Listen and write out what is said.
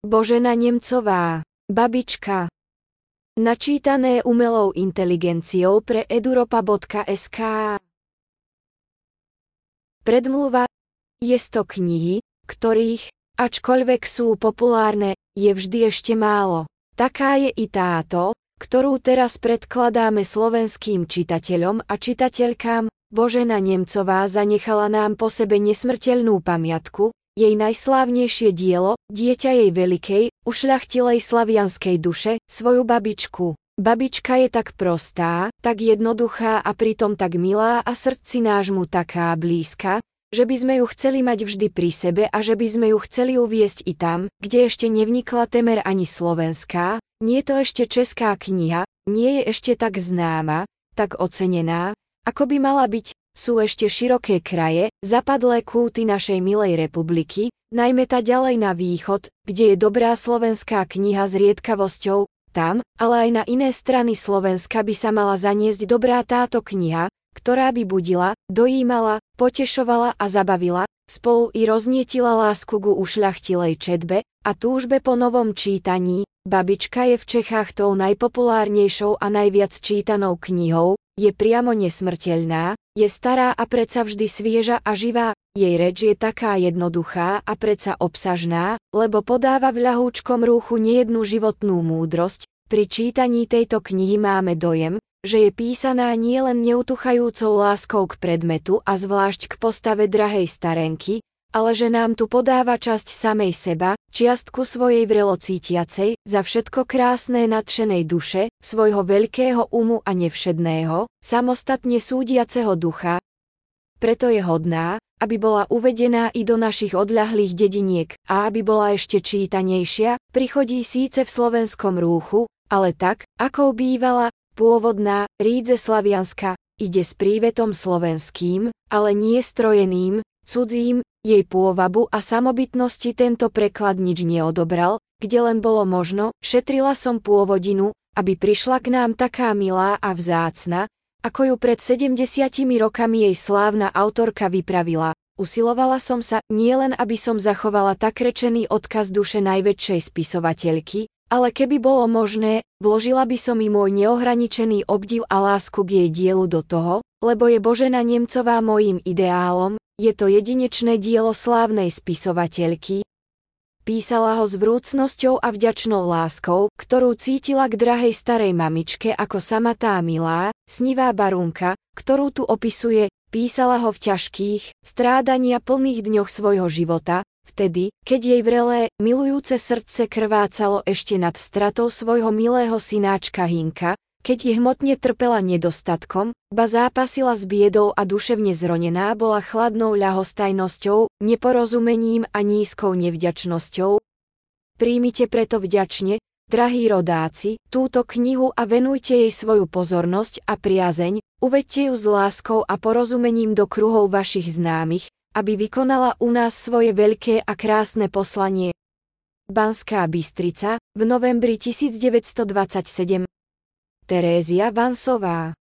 Božena Nemcová, babička. Načítané umelou inteligenciou pre eduropa.sk Predmluva je to knihy, ktorých, ačkoľvek sú populárne, je vždy ešte málo. Taká je i táto, ktorú teraz predkladáme slovenským čitateľom a čitateľkám, Božena Nemcová zanechala nám po sebe nesmrteľnú pamiatku, jej najslávnejšie dielo, dieťa jej veľkej, ušľachtilej slavianskej duše, svoju babičku. Babička je tak prostá, tak jednoduchá a pritom tak milá a srdci nášmu taká blízka, že by sme ju chceli mať vždy pri sebe a že by sme ju chceli uviesť i tam, kde ešte nevnikla temer ani slovenská, nie to ešte česká kniha, nie je ešte tak známa, tak ocenená, ako by mala byť, sú ešte široké kraje, zapadlé kúty našej milej republiky, najmä tá ďalej na východ, kde je dobrá slovenská kniha s riedkavosťou, tam, ale aj na iné strany Slovenska by sa mala zaniesť dobrá táto kniha, ktorá by budila, dojímala, potešovala a zabavila, spolu i roznietila lásku ku ušľachtilej četbe a túžbe po novom čítaní, babička je v Čechách tou najpopulárnejšou a najviac čítanou knihou, je priamo nesmrteľná, je stará a predsa vždy svieža a živá, jej reč je taká jednoduchá a predsa obsažná, lebo podáva v ľahúčkom rúchu nejednú životnú múdrosť, pri čítaní tejto knihy máme dojem, že je písaná nielen neutuchajúcou láskou k predmetu a zvlášť k postave drahej starenky, ale že nám tu podáva časť samej seba, čiastku svojej vrelocítiacej, za všetko krásne nadšenej duše, svojho veľkého umu a nevšedného, samostatne súdiaceho ducha. Preto je hodná, aby bola uvedená i do našich odľahlých dediniek a aby bola ešte čítanejšia, prichodí síce v slovenskom rúchu, ale tak, ako bývala, pôvodná, rídze slavianska, ide s prívetom slovenským, ale nie strojeným, cudzím, jej pôvabu a samobytnosti tento preklad nič neodobral, kde len bolo možno, šetrila som pôvodinu, aby prišla k nám taká milá a vzácna, ako ju pred 70 rokami jej slávna autorka vypravila. Usilovala som sa, nielen aby som zachovala tak rečený odkaz duše najväčšej spisovateľky, ale keby bolo možné, vložila by som i môj neohraničený obdiv a lásku k jej dielu do toho, lebo je Božena Nemcová mojím ideálom, je to jedinečné dielo slávnej spisovateľky. Písala ho s vrúcnosťou a vďačnou láskou, ktorú cítila k drahej starej mamičke ako sama tá milá, snivá barunka, ktorú tu opisuje, písala ho v ťažkých, strádania plných dňoch svojho života, vtedy, keď jej vrelé, milujúce srdce krvácalo ešte nad stratou svojho milého synáčka Hinka, keď je hmotne trpela nedostatkom, ba zápasila s biedou a duševne zronená bola chladnou ľahostajnosťou, neporozumením a nízkou nevďačnosťou. Príjmite preto vďačne, drahí rodáci, túto knihu a venujte jej svoju pozornosť a priazeň, uvedte ju s láskou a porozumením do kruhov vašich známych, aby vykonala u nás svoje veľké a krásne poslanie. Banská Bystrica, v novembri 1927 Terézia Vansová